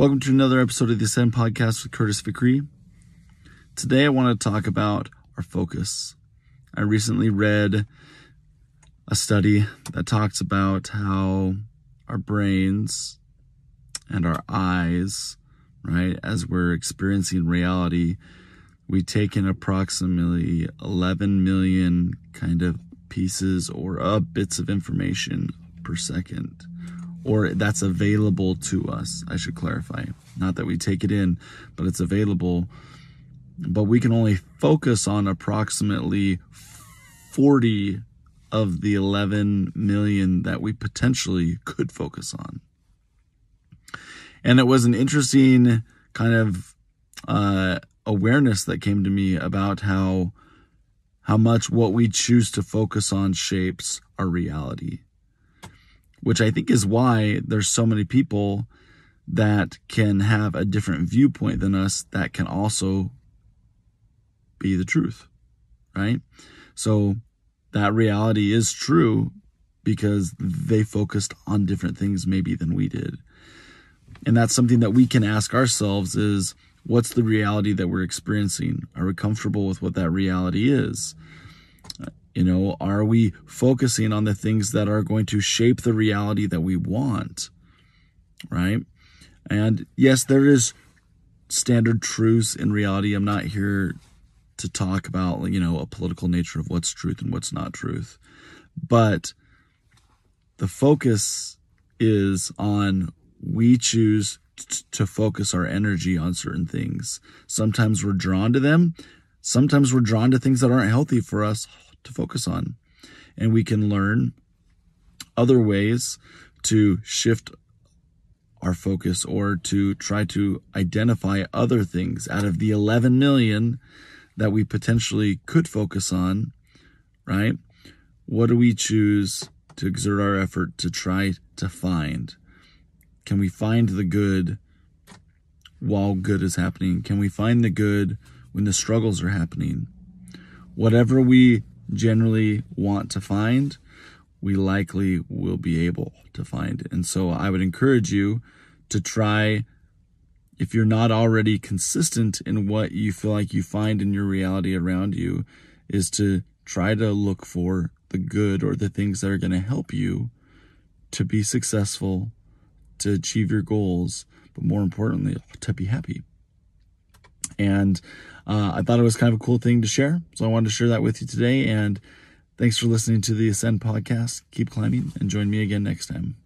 Welcome to another episode of the Ascend Podcast with Curtis Vickery. Today I want to talk about our focus. I recently read a study that talks about how our brains and our eyes, right, as we're experiencing reality, we take in approximately 11 million kind of pieces or uh, bits of information per second or that's available to us. I should clarify. Not that we take it in, but it's available. But we can only focus on approximately 40 of the 11 million that we potentially could focus on. And it was an interesting kind of uh, awareness that came to me about how how much what we choose to focus on shapes our reality which I think is why there's so many people that can have a different viewpoint than us that can also be the truth, right? So that reality is true because they focused on different things maybe than we did. And that's something that we can ask ourselves is what's the reality that we're experiencing? Are we comfortable with what that reality is? You know, are we focusing on the things that are going to shape the reality that we want? Right? And yes, there is standard truths in reality. I'm not here to talk about, you know, a political nature of what's truth and what's not truth. But the focus is on we choose t- to focus our energy on certain things. Sometimes we're drawn to them. Sometimes we're drawn to things that aren't healthy for us to focus on. And we can learn other ways to shift our focus or to try to identify other things out of the 11 million that we potentially could focus on, right? What do we choose to exert our effort to try to find? Can we find the good while good is happening? Can we find the good when the struggles are happening? Whatever we generally want to find, we likely will be able to find. And so I would encourage you to try, if you're not already consistent in what you feel like you find in your reality around you, is to try to look for the good or the things that are going to help you to be successful, to achieve your goals, but more importantly, to be happy. And uh, I thought it was kind of a cool thing to share. So I wanted to share that with you today. And thanks for listening to the Ascend podcast. Keep climbing and join me again next time.